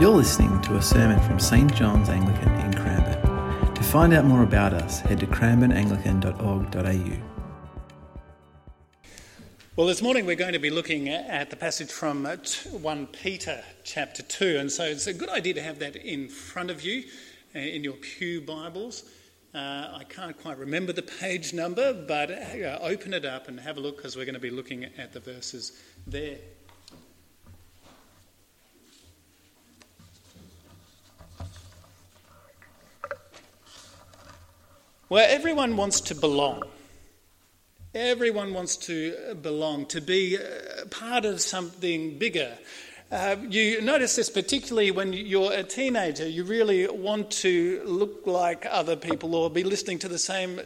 You're listening to a sermon from St John's Anglican in Cranbourne. To find out more about us, head to cranbourneanglican.org.au. Well, this morning we're going to be looking at the passage from 1 Peter chapter 2, and so it's a good idea to have that in front of you uh, in your Pew Bibles. Uh, I can't quite remember the page number, but uh, open it up and have a look because we're going to be looking at the verses there. Where everyone wants to belong. Everyone wants to belong, to be part of something bigger. Uh, you notice this particularly when you're a teenager. You really want to look like other people or be listening to the same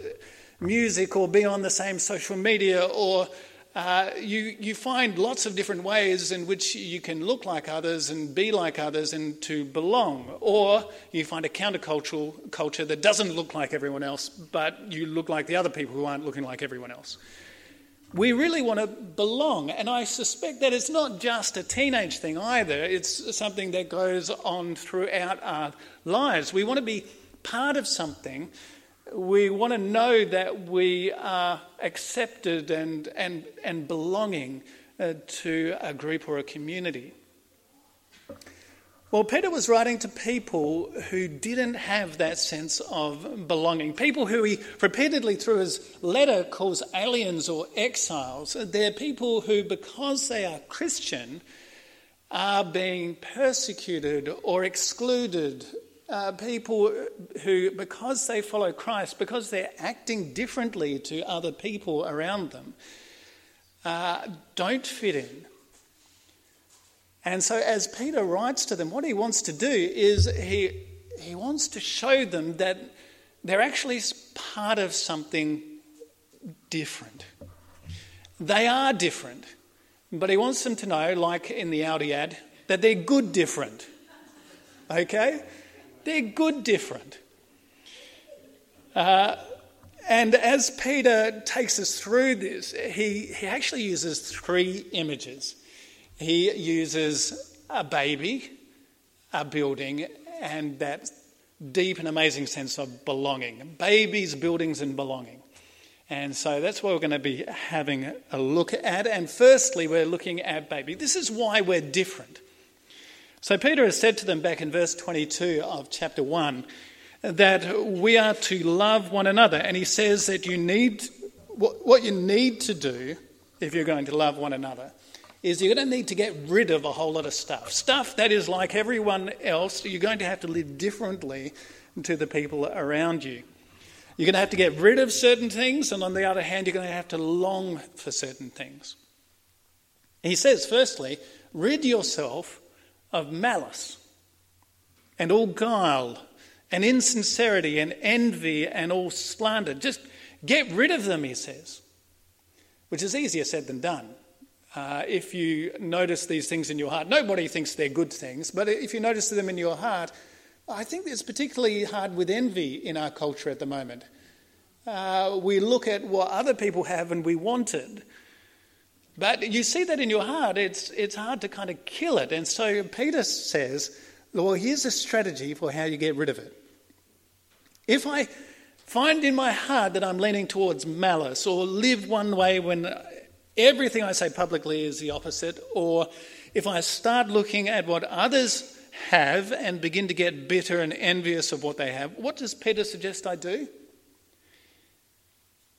music or be on the same social media or uh, you, you find lots of different ways in which you can look like others and be like others and to belong. Or you find a countercultural culture that doesn't look like everyone else, but you look like the other people who aren't looking like everyone else. We really want to belong, and I suspect that it's not just a teenage thing either, it's something that goes on throughout our lives. We want to be part of something we want to know that we are accepted and, and, and belonging uh, to a group or a community. Well, Peter was writing to people who didn't have that sense of belonging. People who he repeatedly, through his letter, calls aliens or exiles. They're people who, because they are Christian, are being persecuted or excluded uh, people who, because they follow Christ, because they're acting differently to other people around them, uh, don't fit in. And so, as Peter writes to them, what he wants to do is he, he wants to show them that they're actually part of something different. They are different, but he wants them to know, like in the Audi ad, that they're good different. Okay? They're good different. Uh, and as Peter takes us through this, he, he actually uses three images. He uses a baby, a building, and that deep and amazing sense of belonging. Babies, buildings, and belonging. And so that's what we're going to be having a look at. And firstly, we're looking at baby. This is why we're different. So Peter has said to them back in verse 22 of chapter 1 that we are to love one another. And he says that you need, what you need to do if you're going to love one another is you're going to need to get rid of a whole lot of stuff. Stuff that is like everyone else, you're going to have to live differently to the people around you. You're going to have to get rid of certain things, and on the other hand, you're going to have to long for certain things. He says, firstly, rid yourself of malice and all guile and insincerity and envy and all slander. Just get rid of them, he says, which is easier said than done. Uh, if you notice these things in your heart, nobody thinks they're good things, but if you notice them in your heart, I think it's particularly hard with envy in our culture at the moment. Uh, we look at what other people have and we want it. But you see that in your heart, it's, it's hard to kind of kill it. And so Peter says, well, here's a strategy for how you get rid of it. If I find in my heart that I'm leaning towards malice or live one way when everything I say publicly is the opposite, or if I start looking at what others have and begin to get bitter and envious of what they have, what does Peter suggest I do?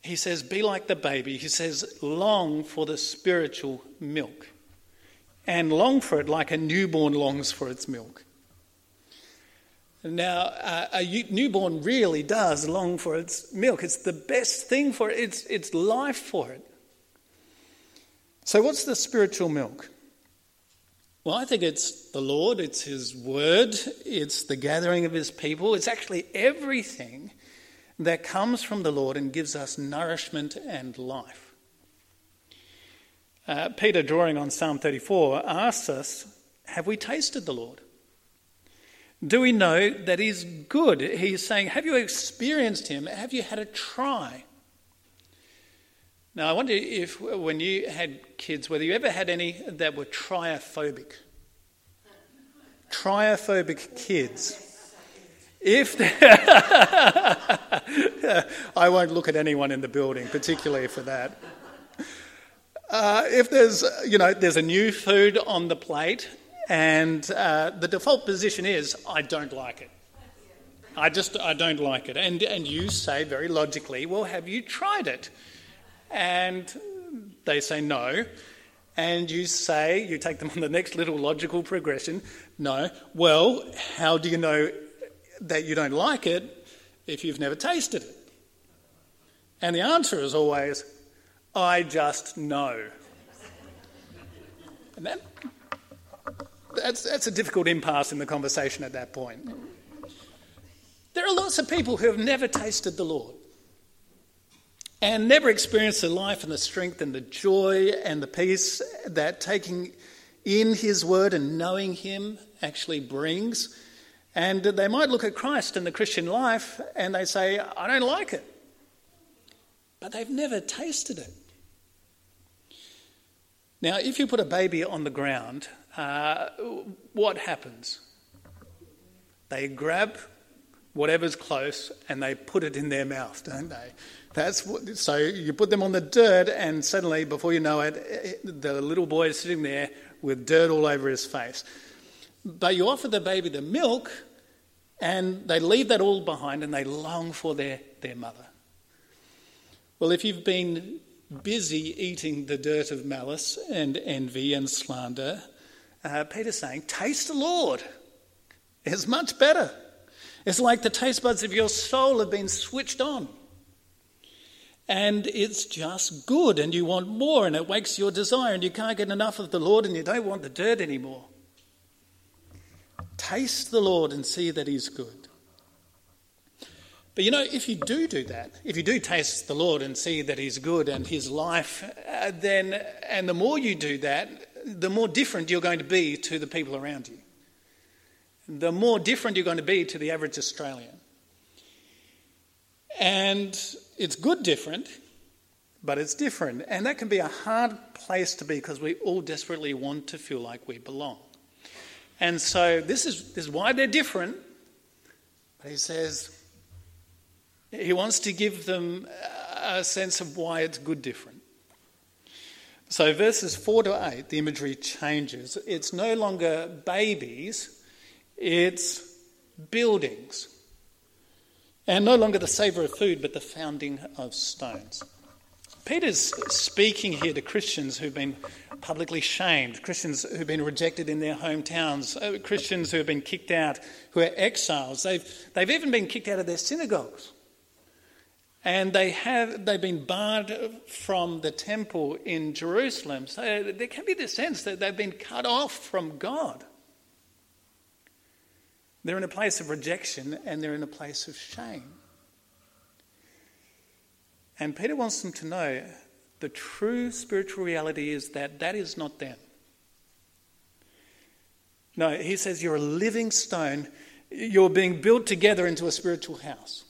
He says, Be like the baby. He says, Long for the spiritual milk. And long for it like a newborn longs for its milk. Now, uh, a newborn really does long for its milk. It's the best thing for it, it's, it's life for it. So, what's the spiritual milk? Well, I think it's the Lord, it's His word, it's the gathering of His people, it's actually everything that comes from the Lord and gives us nourishment and life. Uh, Peter, drawing on Psalm 34, asks us Have we tasted the Lord? Do we know that He's good? He's saying, Have you experienced Him? Have you had a try? Now, I wonder if when you had kids, whether you ever had any that were triophobic. triophobic kids. If I won't look at anyone in the building, particularly for that. Uh, if there's, you know, there's a new food on the plate, and uh, the default position is, I don't like it. I just, I don't like it. And, and you say very logically, well, have you tried it? And they say no. And you say, you take them on the next little logical progression, no. Well, how do you know that you don't like it if you've never tasted it? And the answer is always, I just know. And that, that's, that's a difficult impasse in the conversation at that point. There are lots of people who have never tasted the Lord and never experienced the life and the strength and the joy and the peace that taking in His Word and knowing Him actually brings. And they might look at Christ and the Christian life and they say, I don't like it. But they've never tasted it. Now, if you put a baby on the ground, uh, what happens? They grab whatever's close and they put it in their mouth, don't they? That's what, so you put them on the dirt, and suddenly, before you know it, the little boy is sitting there with dirt all over his face. But you offer the baby the milk, and they leave that all behind and they long for their, their mother. Well, if you've been busy eating the dirt of malice and envy and slander, uh, Peter's saying, Taste the Lord. It's much better. It's like the taste buds of your soul have been switched on. And it's just good, and you want more, and it wakes your desire, and you can't get enough of the Lord, and you don't want the dirt anymore. Taste the Lord and see that He's good. But you know, if you do do that, if you do taste the Lord and see that He's good and His life, uh, then, and the more you do that, the more different you're going to be to the people around you. The more different you're going to be to the average Australian. And it's good different, but it's different. And that can be a hard place to be because we all desperately want to feel like we belong. And so this is, this is why they're different. But he says, he wants to give them a sense of why it's good different. So, verses 4 to 8, the imagery changes. It's no longer babies, it's buildings. And no longer the savour of food, but the founding of stones. Peter's speaking here to Christians who've been publicly shamed, Christians who've been rejected in their hometowns, uh, Christians who have been kicked out, who are exiles. They've, they've even been kicked out of their synagogues. And they have, they've been barred from the temple in Jerusalem. So there can be the sense that they've been cut off from God. They're in a place of rejection and they're in a place of shame. And Peter wants them to know the true spiritual reality is that that is not them. No, he says you're a living stone. You're being built together into a spiritual house.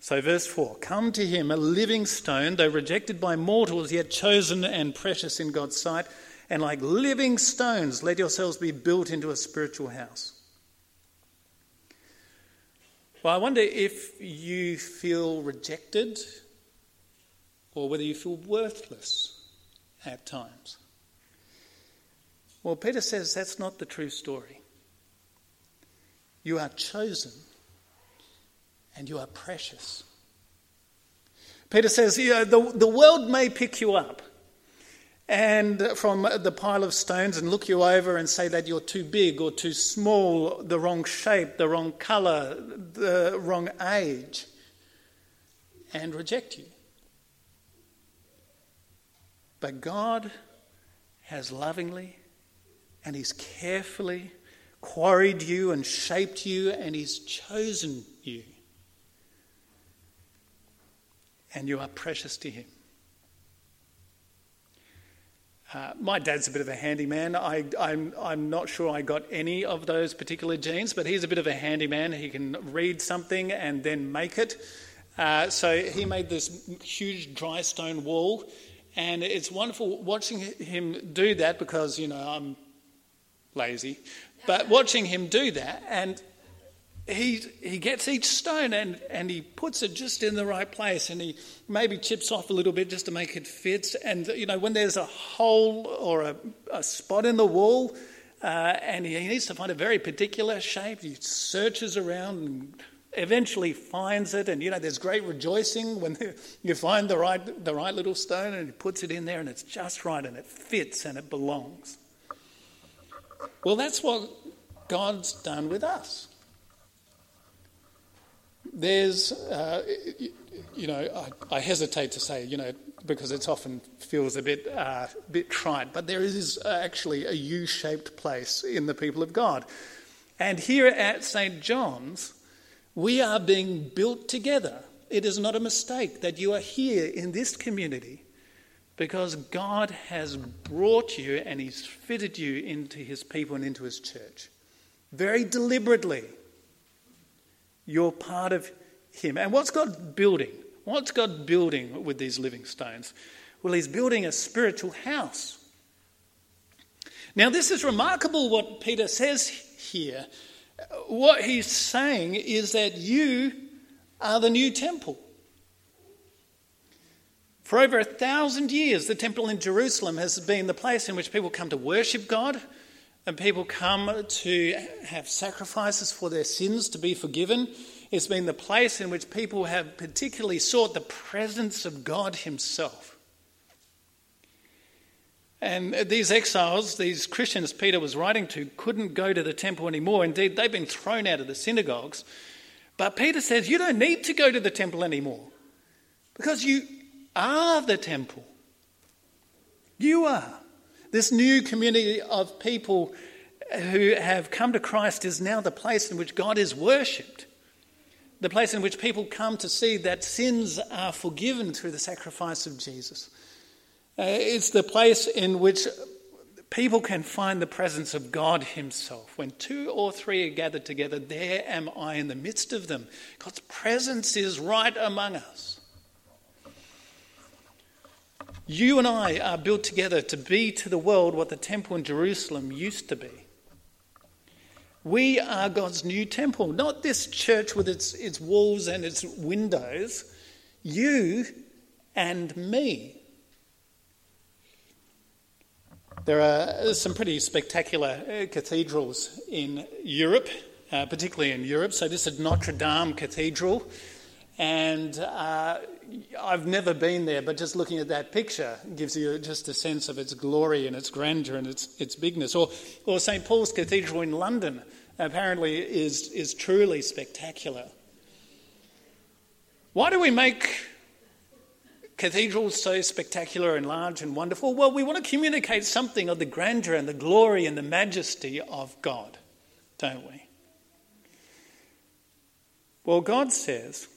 So, verse 4 Come to him, a living stone, though rejected by mortals, yet chosen and precious in God's sight. And like living stones, let yourselves be built into a spiritual house. Well, I wonder if you feel rejected or whether you feel worthless at times. Well, Peter says that's not the true story. You are chosen and you are precious. Peter says, you know, the, the world may pick you up and uh, from the pile of stones and look you over and say that you're too big or too small, the wrong shape, the wrong colour, the wrong age, and reject you. But God has lovingly and He's carefully quarried you and shaped you and He's chosen you. And you are precious to Him. Uh, my dad's a bit of a handyman. I, am not sure I got any of those particular genes, but he's a bit of a handyman. He can read something and then make it. Uh, so he made this huge dry stone wall and it's wonderful watching him do that because, you know, I'm lazy. But watching him do that, and he, he gets each stone and, and he puts it just in the right place and he maybe chips off a little bit just to make it fit. And, you know, when there's a hole or a, a spot in the wall uh, and he needs to find a very particular shape, he searches around and eventually finds it. And, you know, there's great rejoicing when you find the right, the right little stone and he puts it in there and it's just right and it fits and it belongs. Well, that's what God's done with us there's, uh, you know, I, I, hesitate to say, you know, because it often feels a bit, uh, bit trite, but there is actually a you shaped place in the people of God. And here at St. John's, we are being built together. It is not a mistake that you are here in this community because God has brought you and He's fitted you into His people and into His church. Very deliberately. You're part of Him. And what's God building? What's God building with these living stones? Well, He's building a spiritual house. Now, this is remarkable what Peter says here. What he's saying is that you are the new temple. For over a thousand years, the temple in Jerusalem has been the place in which people come to worship God, and people come to have sacrifices for their sins to be forgiven. It's been the place in which people have particularly sought the presence of God Himself. And these exiles, these Christians Peter was writing to, couldn't go to the temple anymore. Indeed, they've been thrown out of the synagogues. But Peter says, You don't need to go to the temple anymore because you are the temple. You are. This new community of people who have come to Christ is now the place in which God is worshipped, the place in which people come to see that sins are forgiven through the sacrifice of Jesus. Uh, it's the place in which people can find the presence of God Himself. When two or three are gathered together, there am I in the midst of them. God's presence is right among us. You and I are built together to be to the world what the temple in Jerusalem used to be. We are God's new temple, not this church with its, its walls and its windows. You and me. There are some pretty spectacular uh, cathedrals in Europe, uh, particularly in Europe. So, this is Notre Dame Cathedral. And uh, I've never been there, but just looking at that picture gives you just a sense of its glory and its grandeur and its, its bigness. Or, or St. Paul's Cathedral in London apparently is, is truly spectacular. Why do we make cathedrals so spectacular and large and wonderful? Well, we want to communicate something of the grandeur and the glory and the majesty of God, don't we? Well, God says,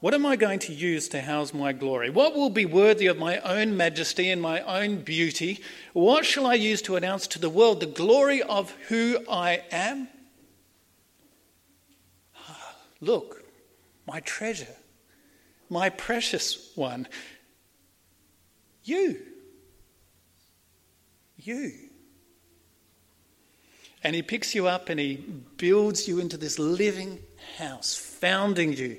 what am I going to use to house my glory? What will be worthy of my own majesty and my own beauty? What shall I use to announce to the world the glory of who I am? Ah, look, my treasure, my precious one, you. You. And he picks you up and he builds you into this living house, founding you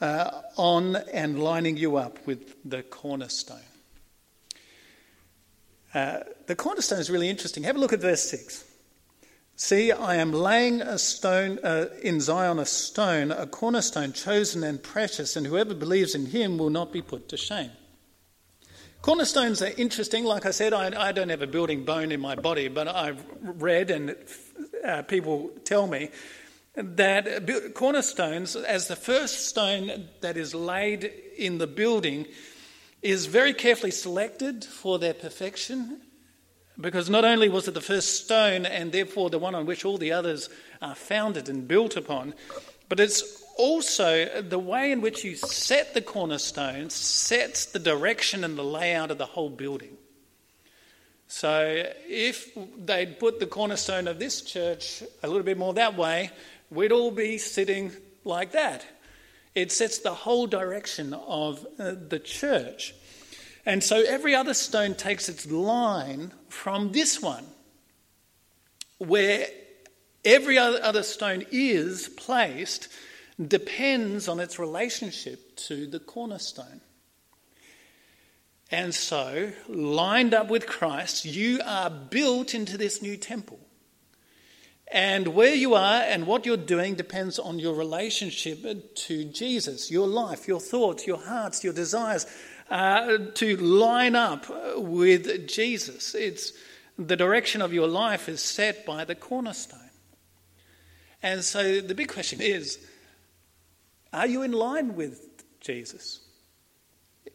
uh, on and lining you up with the cornerstone. Uh, the cornerstone is really interesting. Have a look at verse 6. See, I am laying a stone uh, in Zion, a stone, a cornerstone chosen and precious, and whoever believes in him will not be put to shame. Cornerstones are interesting. Like I said, I, I don't have a building bone in my body, but I've read and uh, people tell me that cornerstones, as the first stone that is laid in the building, is very carefully selected for their perfection. Because not only was it the first stone and therefore the one on which all the others are founded and built upon, but it's also the way in which you set the cornerstone sets the direction and the layout of the whole building. So if they'd put the cornerstone of this church a little bit more that way, we'd all be sitting like that. It sets the whole direction of uh, the church. And so every other stone takes its line from this one. where every other stone is placed depends on its relationship to the cornerstone. And so, lined up with Christ, you are built into this new temple. And where you are and what you're doing depends on your relationship to Jesus, your life, your thoughts, your hearts, your desires, uh, to line up with Jesus. It's the direction of your life is set by the cornerstone. And so the big question is are you in line with Jesus?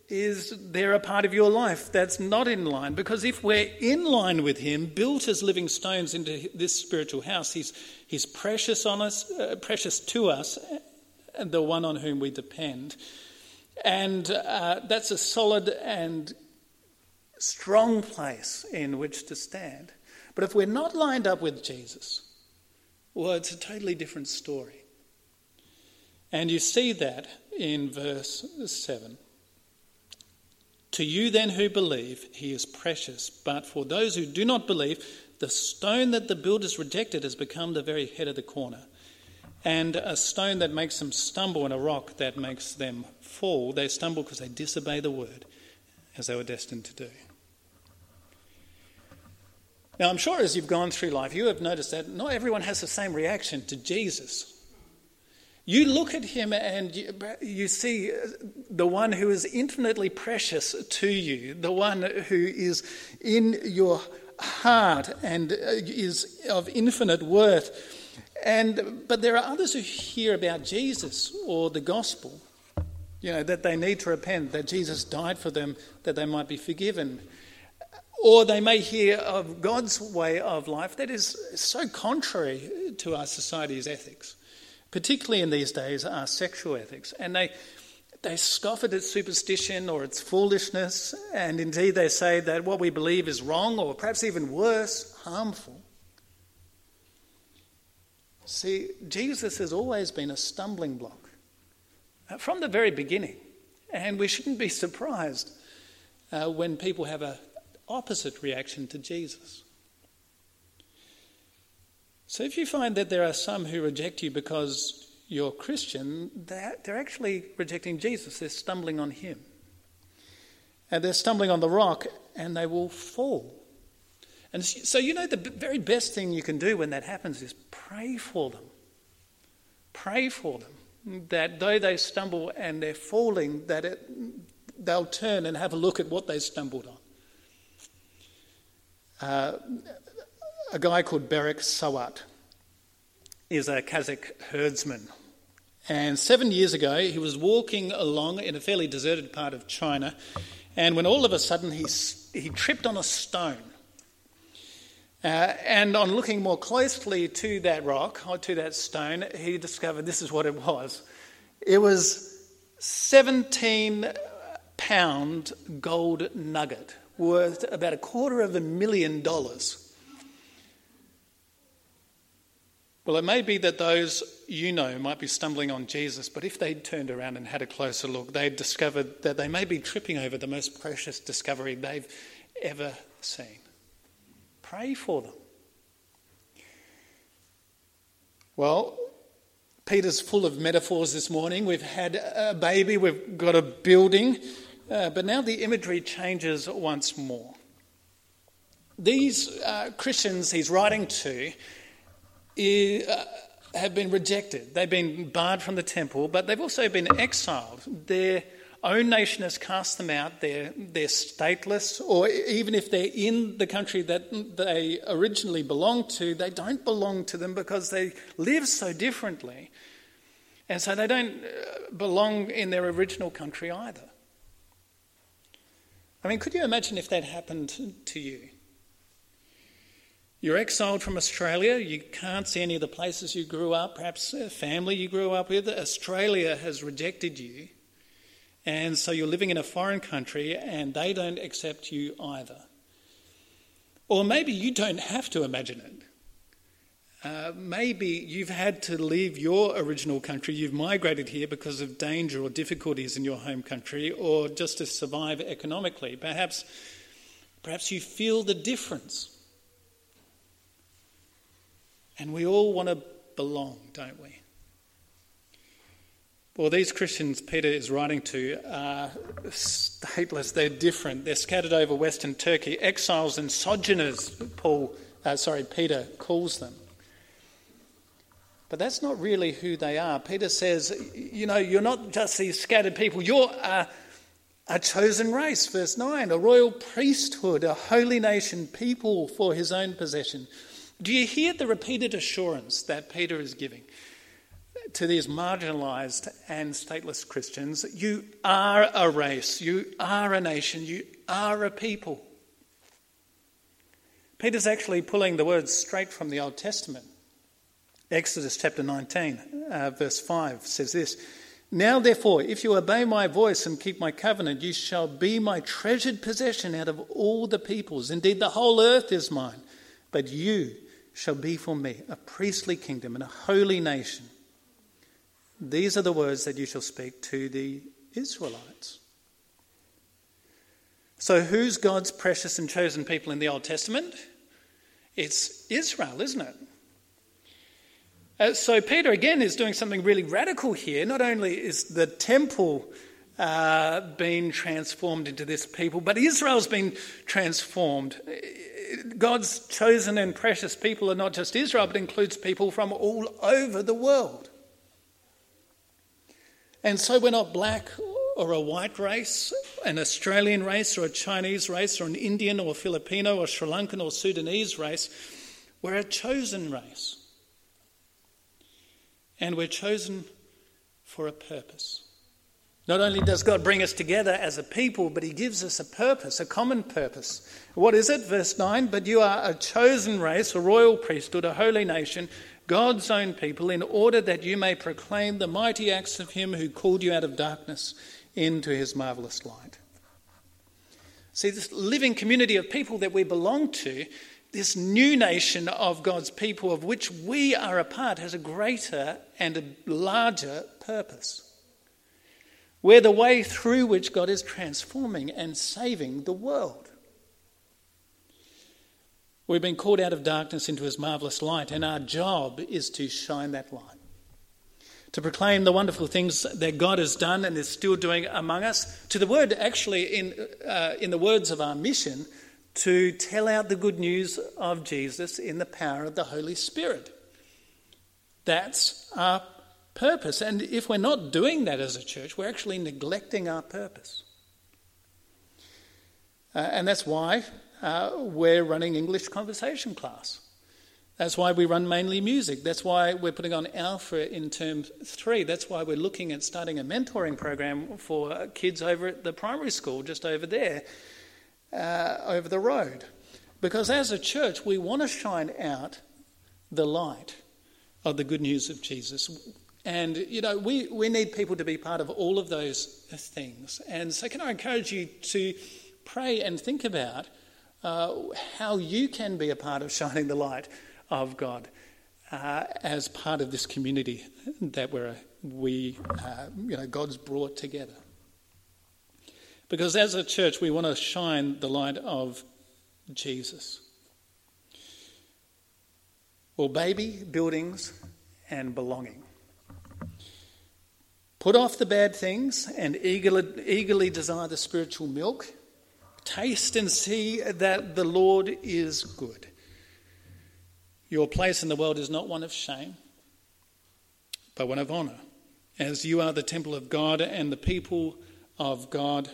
Is there a part of your life that's not in line? Because if we're in line with Him, built as living stones into this spiritual house, He's, he's precious on us, uh, precious to us, and the one on whom we depend. And uh, that's a solid and strong place in which to stand. But if we're not lined up with Jesus, well, it's a totally different story. And you see that in verse 7. To you then who believe, he is precious. But for those who do not believe, the stone that the builders rejected has become the very head of the corner. And a stone that makes them stumble and a rock that makes them fall. They stumble because they disobey the word as they were destined to do. Now, I'm sure as you've gone through life, you have noticed that not everyone has the same reaction to Jesus. You look at him and you, see the one who is infinitely precious to you, the one who is in your heart and is of infinite worth. And, but there are others who hear about Jesus or the gospel, you know, that they need to repent, that Jesus died for them, that they might be forgiven. Or they may hear of God's way of life that is so contrary to our society's ethics particularly in these days, are sexual ethics. And they, they scoff at its superstition or its foolishness, and indeed they say that what we believe is wrong or perhaps even worse, harmful. See, Jesus has always been a stumbling block uh, from the very beginning, and we shouldn't be surprised uh, when people have an opposite reaction to Jesus. So if you find that there are some who reject you because you're Christian, they're, they're actually rejecting Jesus. They're stumbling on him. And they're stumbling on the rock and they will fall. And so, you know, the very best thing you can do when that happens is pray for them. Pray for them. That though they stumble and they're falling, that it, they'll turn and have a look at what they stumbled on. Uh, a guy called Berek Sawat is a Kazakh herdsman. And seven years ago, he was walking along in a fairly deserted part of China, and when all of a sudden he, he tripped on a stone. Uh, and on looking more closely to that rock, or to that stone, he discovered this is what it was. It was 17 pound gold nugget worth about a quarter of a million dollars. Well, it may be that those you know might be stumbling on Jesus, but if they'd turned around and had a closer look, they'd discovered that they may be tripping over the most precious discovery they've ever seen. Pray for them. Well, Peter's full of metaphors this morning. We've had a baby, we've got a building, uh, but now the imagery changes once more. These uh, Christians he's writing to uh, have been rejected. They've been barred from the temple, but they've also been exiled. Their own nation has cast them out. They're, they're stateless, or even if they're in the country that they originally belonged to, they don't belong to them because they live so differently. And so they don't uh, belong in their original country either. I mean, could you imagine if that happened to you? You're exiled from Australia. You can't see any of the places you grew up, perhaps family you grew up with. Australia has rejected you. And so you're living in a foreign country and they don't accept you either. Or maybe you don't have to imagine it. Uh, maybe you've had to leave your original country, you've migrated here because of danger or difficulties in your home country, or just to survive economically. Perhaps, perhaps you feel the difference And we all want to belong, don't we? Well, these Christians Peter is writing to are stateless. They're different. They're scattered over Western Turkey, exiles and sojourners. Paul, uh, sorry, Peter calls them. But that's not really who they are. Peter says, you know, you're not just these scattered people. You're a, a chosen race, verse nine, a royal priesthood, a holy nation, people for his own possession. Do you hear the repeated assurance that Peter is giving? To these marginalized and stateless Christians you are a race, you are a nation, you are a people. Peter's actually pulling the words straight from the Old Testament. Exodus chapter 19, uh, verse 5 says this Now, therefore, if you obey my voice and keep my covenant, you shall be my treasured possession out of all the peoples. Indeed, the whole earth is mine. But you shall be for me a priestly kingdom and a holy nation. These are the words that you shall speak to the Israelites. So, who's God's precious and chosen people in the Old Testament? It's Israel, isn't it? Uh, so, Peter again is doing something really radical here. Not only is the temple uh, being transformed into this people, but Israel's been transformed. God's chosen and precious people are not just Israel, but includes people from all over the world. And so we're not black or a white race, an Australian race or a Chinese race or an Indian or Filipino or Sri Lankan or Sudanese race. We're a chosen race. And we're chosen for a purpose. Not only does God bring us together as a people, but He gives us a purpose, a common purpose. What is it? Verse 9 But you are a chosen race, a royal priesthood, a holy nation, God's own people, in order that you may proclaim the mighty acts of him who called you out of darkness into his marvelous light. See, this living community of people that we belong to, this new nation of God's people of which we are a part, has a greater and a larger purpose. We're the way through which God is transforming and saving the world. We've been called out of darkness into his marvellous light, and our job is to shine that light. To proclaim the wonderful things that God has done and is still doing among us. To the word, actually, in, uh, in the words of our mission, to tell out the good news of Jesus in the power of the Holy Spirit. That's our purpose. And if we're not doing that as a church, we're actually neglecting our purpose. Uh, and that's why uh, we're running English conversation class. That's why we run mainly music. That's why we're putting on Alpha in term three. That's why we're looking at starting a mentoring program for kids over at the primary school just over there, uh, over the road. Because as a church, we want to shine out the light of the good news of Jesus. And, you know, we, we need people to be part of all of those things. And so, can I encourage you to pray and think about uh, how you can be a part of shining the light of God uh, as part of this community that we're, we, uh, you know, God's brought together. Because as a church, we want to shine the light of Jesus. Well, baby, buildings, and belonging. Put off the bad things and eagerly, eagerly desire the spiritual milk Taste and see that the Lord is good. Your place in the world is not one of shame, but one of honor, as you are the temple of God and the people of God,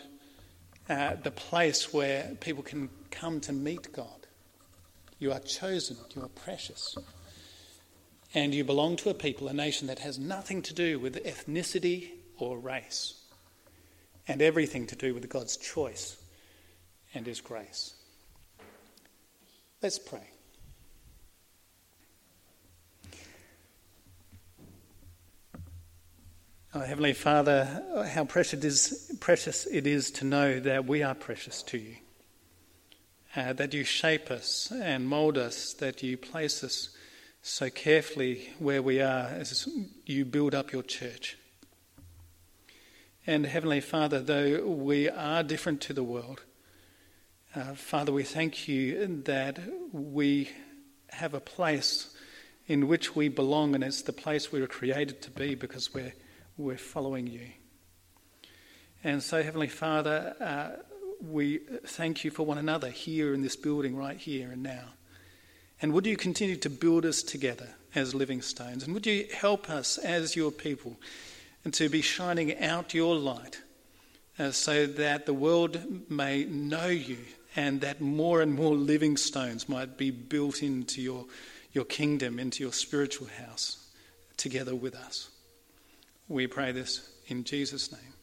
uh, the place where people can come to meet God. You are chosen, you are precious. And you belong to a people, a nation that has nothing to do with ethnicity or race, and everything to do with God's choice and His grace. Let's pray. Oh, Heavenly Father, how precious it, is, precious it is to know that we are precious to you, uh, that you shape us and mould us, that you place us so carefully where we are as you build up your church. And Heavenly Father, though we are different to the world, uh, Father, we thank you that we have a place in which we belong, and it's the place we were created to be because we're, we're following you. And so, Heavenly Father, uh, we thank you for one another here in this building, right here and now. And would you continue to build us together as living stones? And would you help us as your people and to be shining out your light uh, so that the world may know you and that more and more living stones might be built into your, your kingdom, into your spiritual house, together with us. We pray this in Jesus' name.